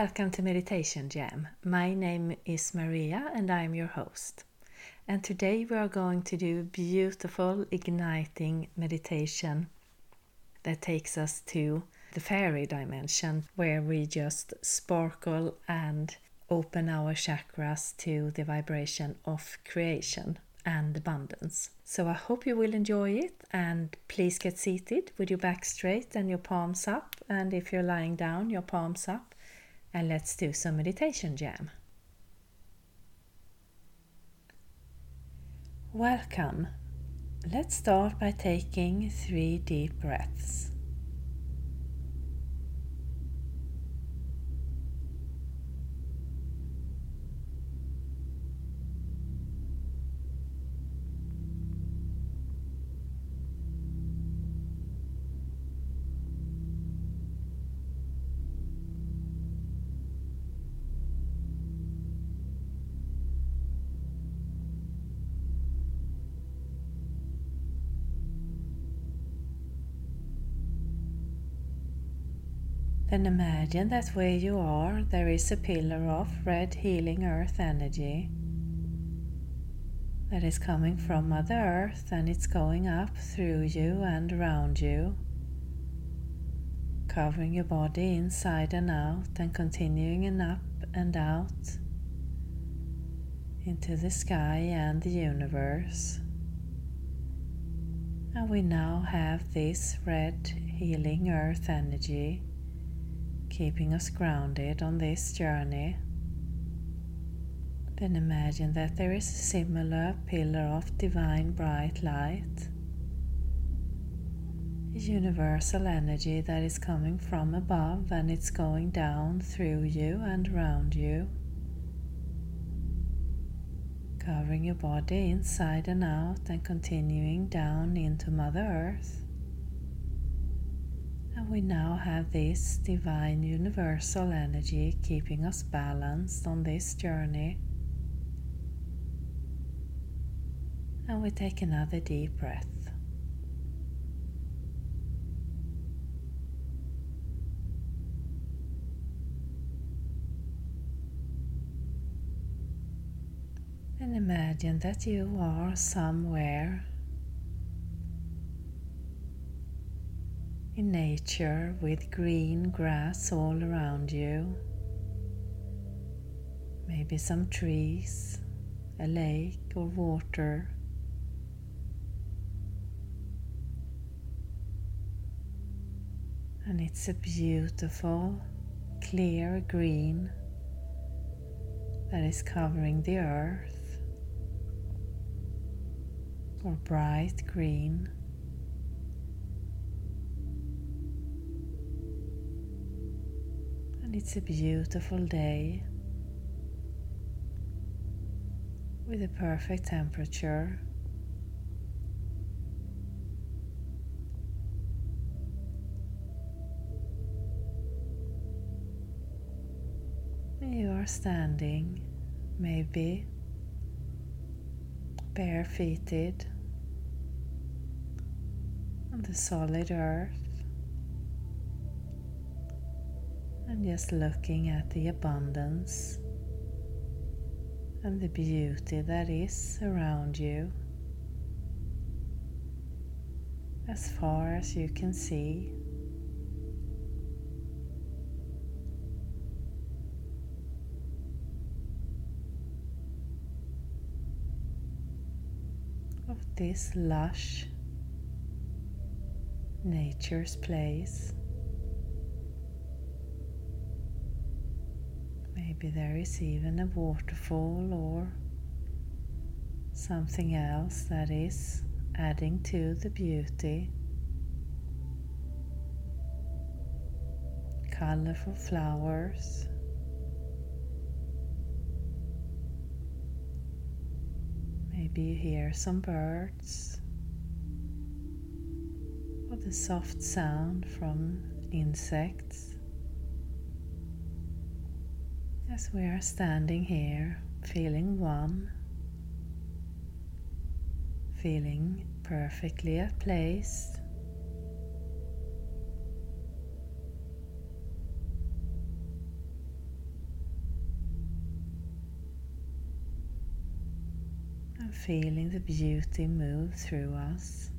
welcome to Meditation Jam. My name is Maria and I'm your host. And today we are going to do beautiful igniting meditation that takes us to the fairy dimension where we just sparkle and open our chakras to the vibration of creation and abundance. So I hope you will enjoy it and please get seated with your back straight and your palms up. And if you're lying down, your palms up. And let's do some meditation jam. Welcome. Let's start by taking three deep breaths. Then imagine that where you are, there is a pillar of red healing earth energy that is coming from Mother Earth and it's going up through you and around you, covering your body inside and out and continuing and up and out into the sky and the universe. And we now have this red healing earth energy keeping us grounded on this journey. Then imagine that there is a similar pillar of divine bright light, a universal energy that is coming from above and it's going down through you and around you, covering your body inside and out and continuing down into Mother Earth. And we now have this divine universal energy keeping us balanced on this journey. And we take another deep breath. And imagine that you are somewhere in nature with green grass all around you. Maybe some trees, a lake or water. And it's a beautiful, clear green that is covering the earth, or bright green. And it's a beautiful day with a perfect temperature. You are standing, maybe barefooted on the solid earth. Just looking at the abundance and the beauty that is around you as far as you can see. Of this lush nature's place. Maybe there is even a waterfall or something else that is adding to the beauty. Colorful flowers. Maybe you hear some birds or the soft sound from insects. as we are standing here, feeling one, feeling perfectly at place. And feeling the beauty move through us.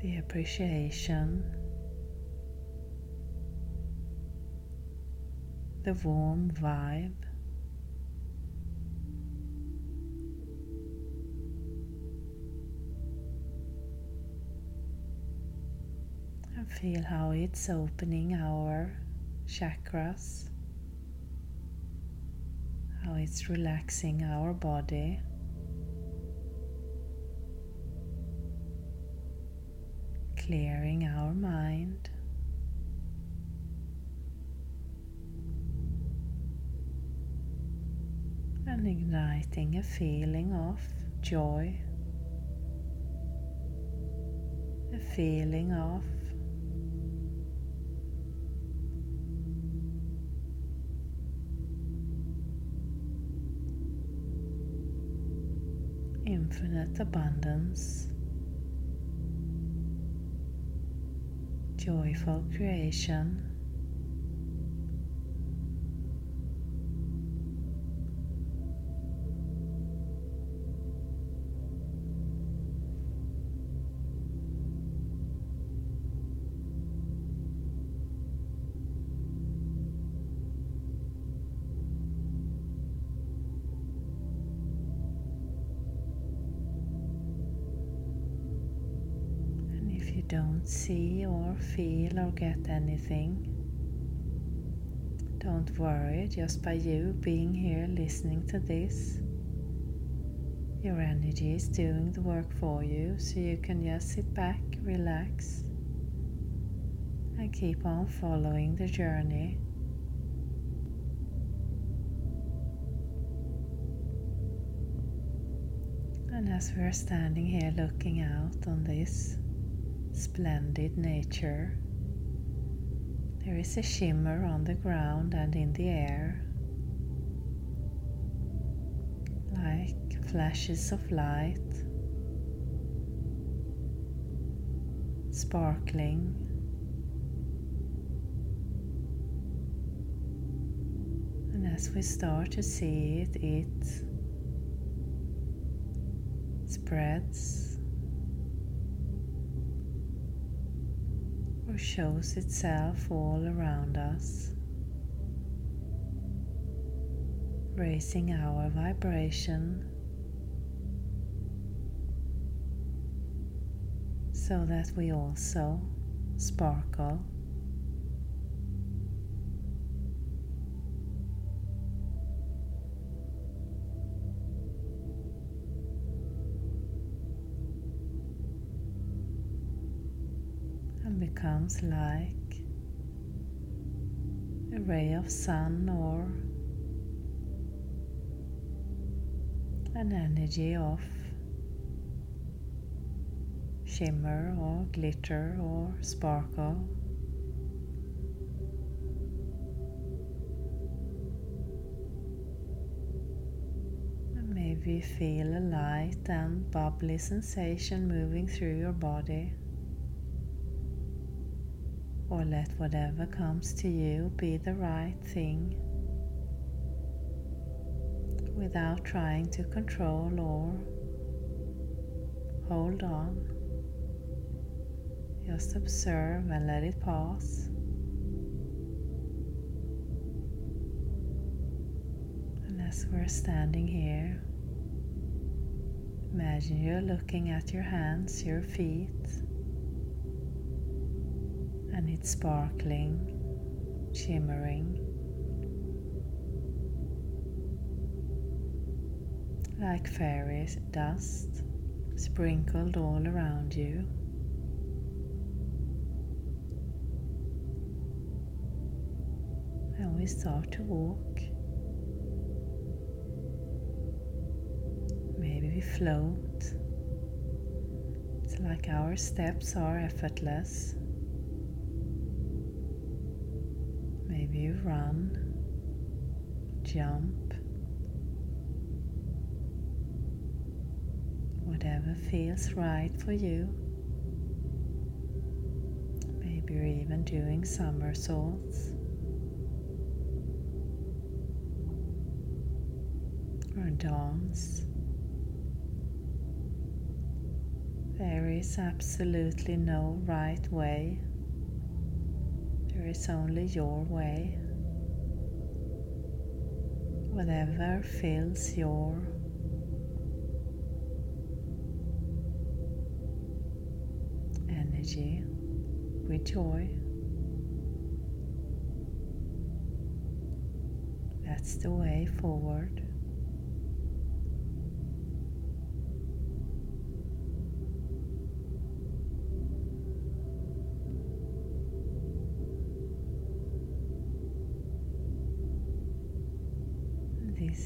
The appreciation the warm vibe. And feel how it's opening our chakras how it's relaxing our body. Clearing our mind. Igniting a feeling of joy, a feeling of infinite abundance, joyful creation. Don't see or feel or get anything, don't worry, just by you being here listening to this, your energy is doing the work for you, so you can just sit back, relax, and keep on following the journey. And as we're standing here looking out on this splendid nature. There is a shimmer on the ground and in the air, like flashes of light, sparkling. And as we start to see it, it spreads shows itself all around us, raising our vibration so that we also sparkle. Becomes like a ray of sun or an energy of shimmer or glitter or sparkle. And maybe feel a light and bubbly sensation moving through your body or let whatever comes to you be the right thing without trying to control or hold on. Just observe and let it pass. And as we're standing here, imagine you're looking at your hands, your feet it's sparkling, shimmering, like fairy dust sprinkled all around you. And we start to walk. Maybe we float. It's like our steps are effortless. You run, jump, whatever feels right for you. Maybe you're even doing somersaults. or dance. There is absolutely no right way. There is only your way. Whatever fills your energy with joy. That's the way forward.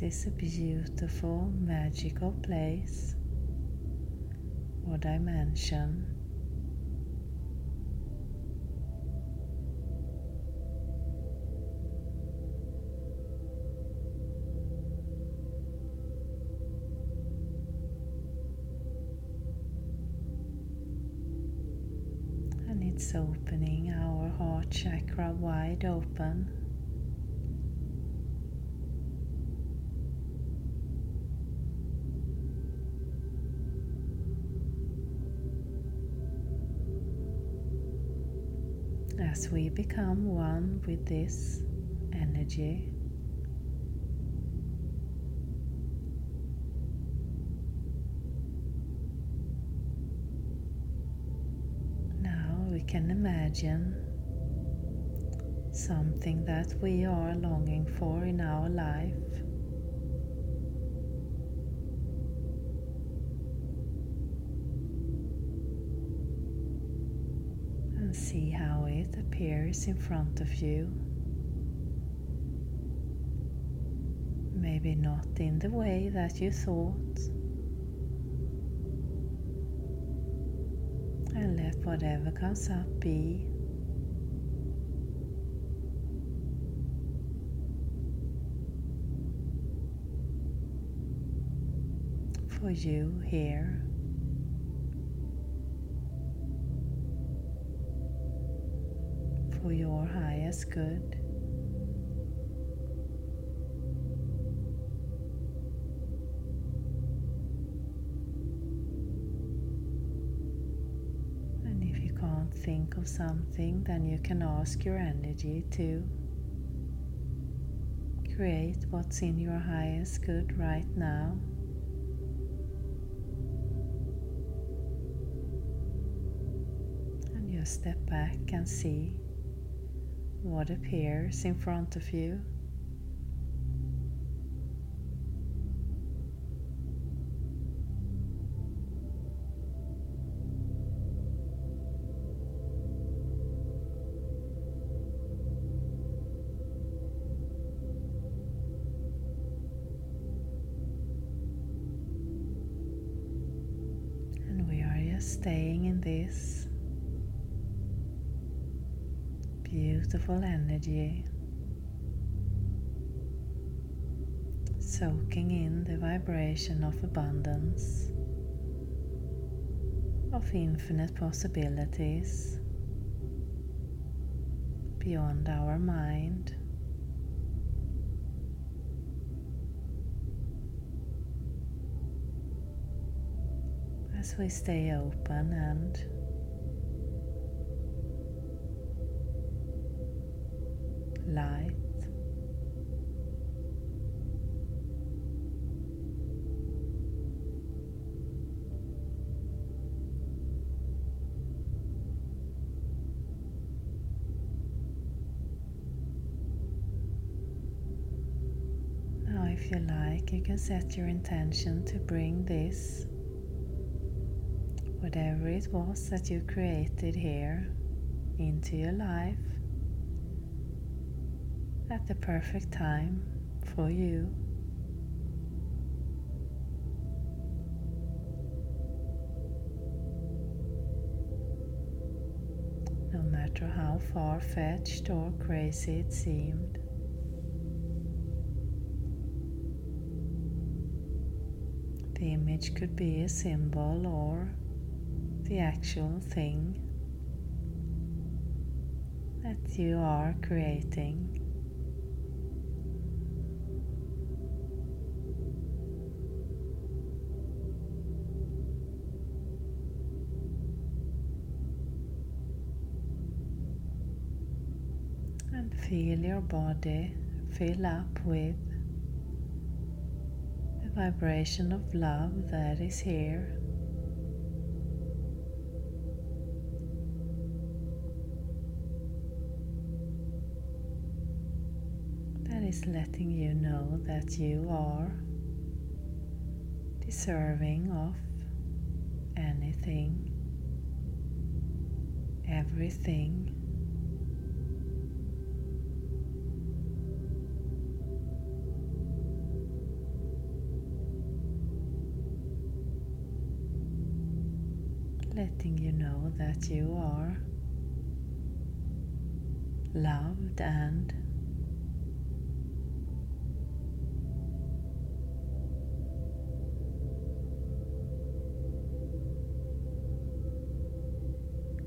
This is a beautiful, magical place or dimension. And it's opening our heart chakra wide open. As we become one with this energy. Now we can imagine something that we are longing for in our life. See how it appears in front of you. Maybe not in the way that you thought. And let whatever comes up be. For you here. Your highest good. And if you can't think of something, then you can ask your energy to create what's in your highest good right now. And just step back and see what appears in front of you. Beautiful energy, soaking in the vibration of abundance, of infinite possibilities beyond our mind. As we stay open and light. Now, if you like, you can set your intention to bring this, whatever it was that you created here, into your life at the perfect time for you. No matter how far fetched or crazy it seemed. The image could be a symbol or the actual thing that you are creating. Feel your body fill up with the vibration of love that is here. That is letting you know that you are deserving of anything, everything. Letting you know that you are loved and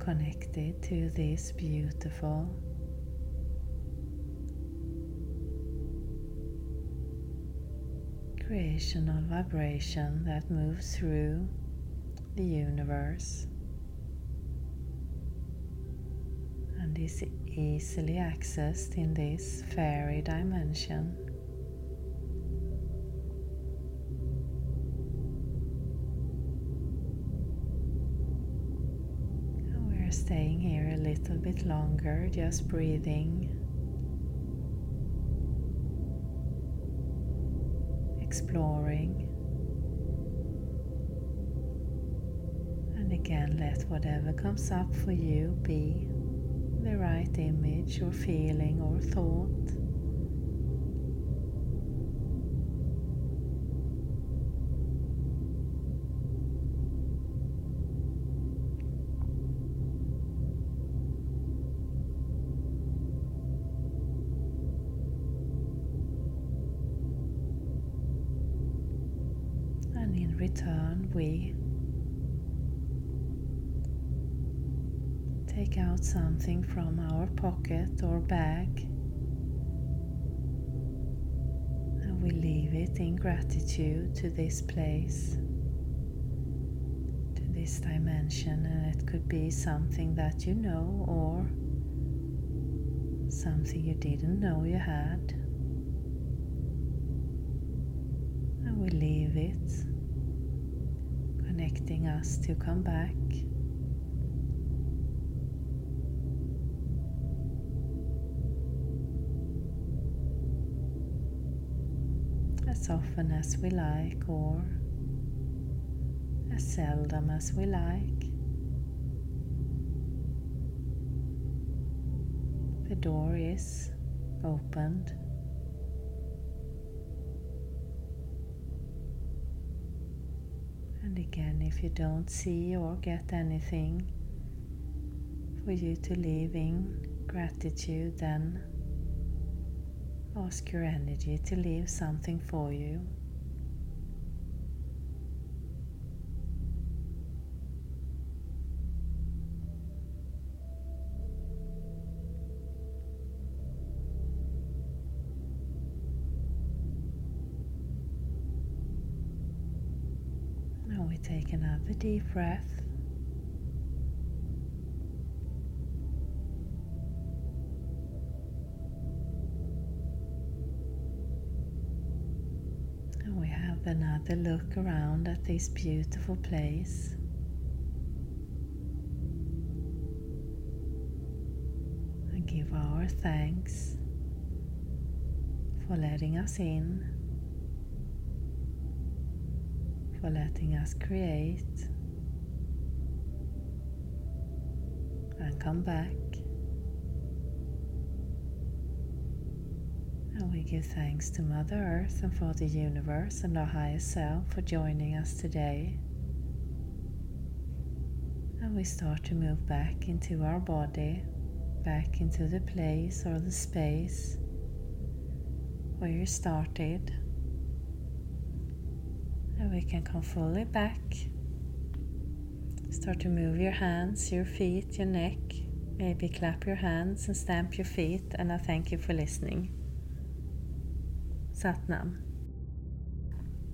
connected to this beautiful creational vibration that moves through the universe. And is easily accessed in this fairy dimension. We're Staying here a little bit longer, just breathing, exploring, again let whatever comes up for you be the right image or feeling or thought. And in return, we take out something from our pocket or bag and we leave it in gratitude to this place, to this dimension, and it could be something that you know or something you didn't know you had. And we leave it connecting us to come back. As often as we like, or as seldom as we like. The door is opened. And again, if you don't see or get anything for you to live in gratitude, then ask your energy to leave something for you. Now we take another deep breath. Another look around at this beautiful place. And give our thanks for letting us in. for letting us create and come back. Give thanks to Mother Earth and for the universe and our higher self for joining us today. And we start to move back into our body, back into the place or the space where you started and we can come fully back. Start to move your hands, your feet, your neck. Maybe clap your hands and stamp your feet. And I thank you for listening. Satnam.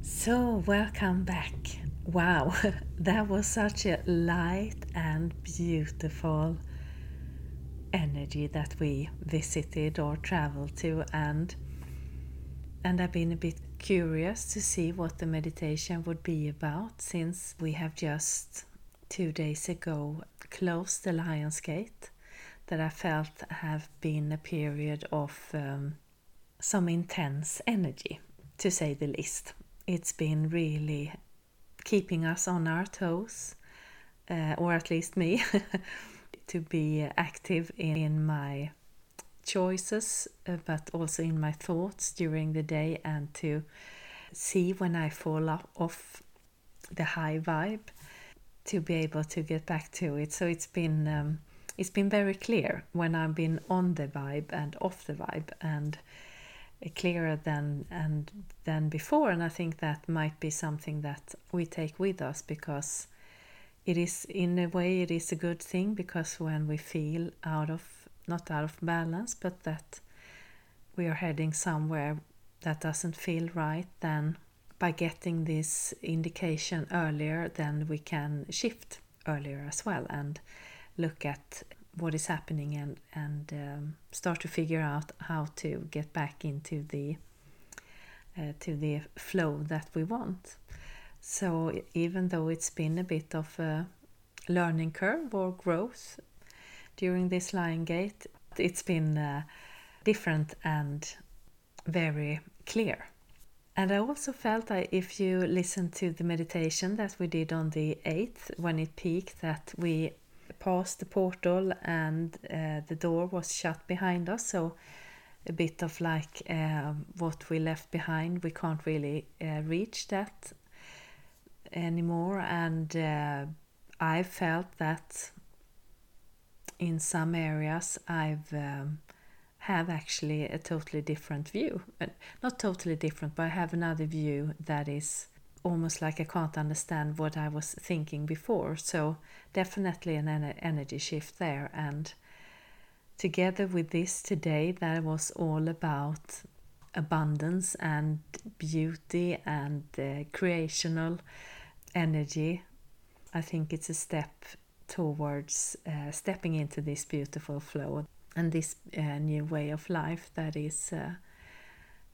So, welcome back. Wow, that was such a light and beautiful energy that we visited or traveled to and and I've been a bit curious to see what the meditation would be about since we have just two days ago closed the Lions Gate that I felt have been a period of um, some intense energy, to say the least. It's been really keeping us on our toes, uh, or at least me, to be active in my choices, uh, but also in my thoughts during the day, and to see when I fall off the high vibe, to be able to get back to it. So it's been um, it's been very clear when I've been on the vibe and off the vibe, and Eh, clearer than and than before. And I think that might be something that we take with us because it is in a way it is a good thing because when we feel out of not out of balance but that we are heading somewhere that doesn't feel right then by getting this indication earlier then we can shift earlier as well and look at what is happening and and um, start to figure out how to get back into the uh, to the flow that we want so even though it's been a bit of a learning curve or growth during this Lions Gate, it's been uh, different and very clear. And I also felt that if you listen to the meditation that we did on the 8th, when it peaked, that we passed the portal and uh, the door was shut behind us. So a bit of like uh, what we left behind, we can't really uh, reach that anymore. And I felt that in some areas I've um, have actually a totally different view. Not totally different, but I have another view that is almost like I can't understand what I was thinking before. So definitely an energy shift there. And together with this today, that was all about abundance and beauty and uh, creational energy. I think it's a step towards uh, stepping into this beautiful flow and this uh, new way of life that is uh,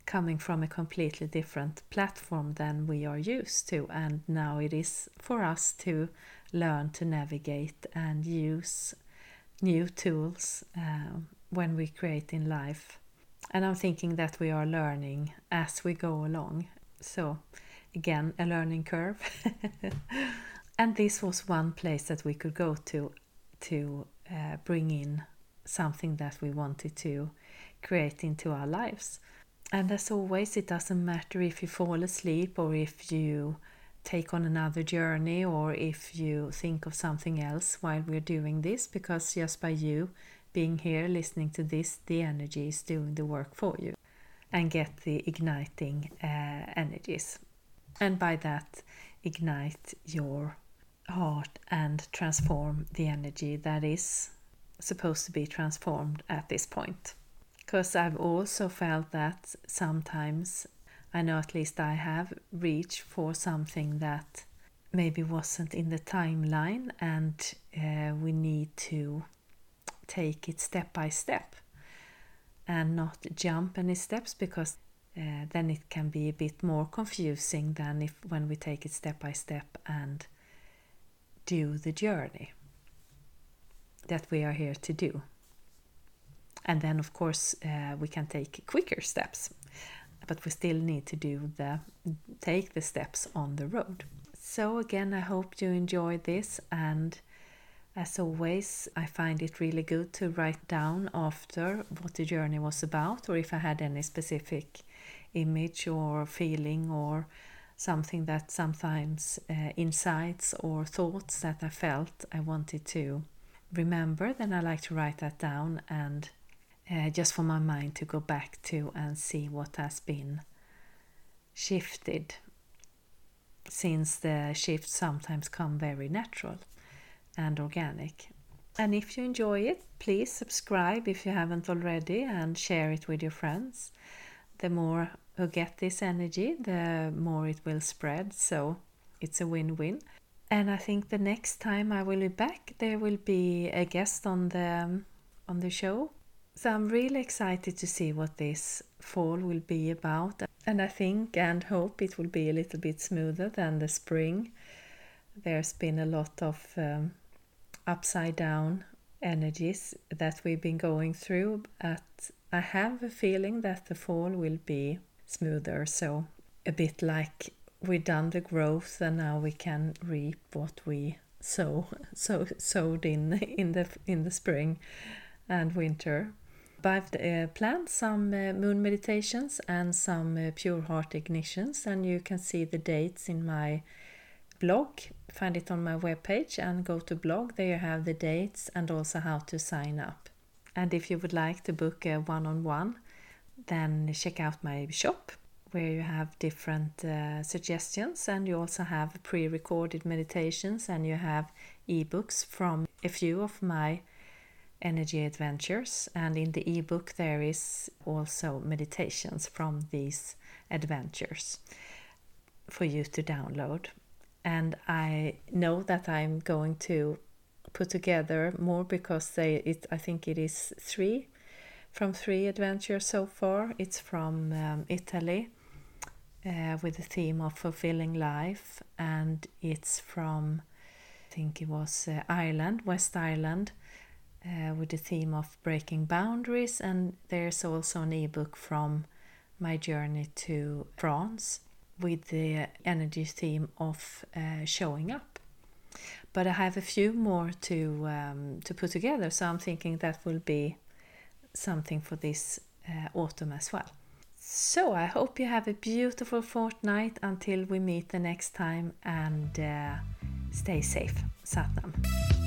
coming from a completely different platform than we are used to. And now it is for us to learn to navigate and use new tools uh, when we create in life. And I'm thinking that we are learning as we go along. So, again, a learning curve. and this was one place that we could go to to uh, bring in something that we wanted to create into our lives. And as always, it doesn't matter if you fall asleep or if you take on another journey or if you think of something else while we're doing this, because just by you being here listening to this, the energy is doing the work for you and get the igniting uh, energies. And by that, ignite your heart and transform the energy that is supposed to be transformed at this point. Because I've also felt that sometimes, I know at least I have reached for something that maybe wasn't in the timeline, and uh, we need to take it step by step and not jump any steps because uh, then it can be a bit more confusing than if when we take it step by step and do the journey that we are here to do. And then, of course, uh, we can take quicker steps, but we still need to do the take the steps on the road. So again, I hope you enjoy this, and as always, I find it really good to write down after what the journey was about, or if I had any specific image or feeling or something that sometimes uh, insights or thoughts that I felt I wanted to remember, then I like to write that down and uh, just for my mind to go back to and see what has been shifted since the shifts sometimes come very natural and organic. And if you enjoy it, please subscribe if you haven't already and share it with your friends. The more who get this energy, the more it will spread. So it's a win win. And I think the next time I will be back, there will be a guest on the on the show. So I'm really excited to see what this fall will be about, and I think and hope it will be a little bit smoother than the spring. There's been a lot of um, upside down energies that we've been going through, but I have a feeling that the fall will be smoother. So, a bit like we've done the growth and now we can reap what we sow, so sowed in in the in the spring and winter. I've uh, planned some uh, moon meditations and some uh, pure heart ignitions, and you can see the dates in my blog. Find it on my webpage and go to blog. There you have the dates and also how to sign up. And if you would like to book a one on one, then check out my shop where you have different suggestions and you also have pre recorded meditations and you have ebooks from a few of my energy adventures. And in the ebook, there is also meditations from these adventures for you to download. And I know that I'm going to put together more because they it I think it is three from three adventures so far. It's from um, Italy uh, with the theme of fulfilling life, and it's from I think it was uh, Ireland, West Ireland, uh, with the theme of breaking boundaries. And there's also an ebook from my journey to France with the energy theme of uh, showing up. But I have a few more to um, to put together, so I'm thinking that will be something for this uh, autumn as well. So I hope you have a beautiful fortnight until we meet the next time and uh, stay safe. Satnam.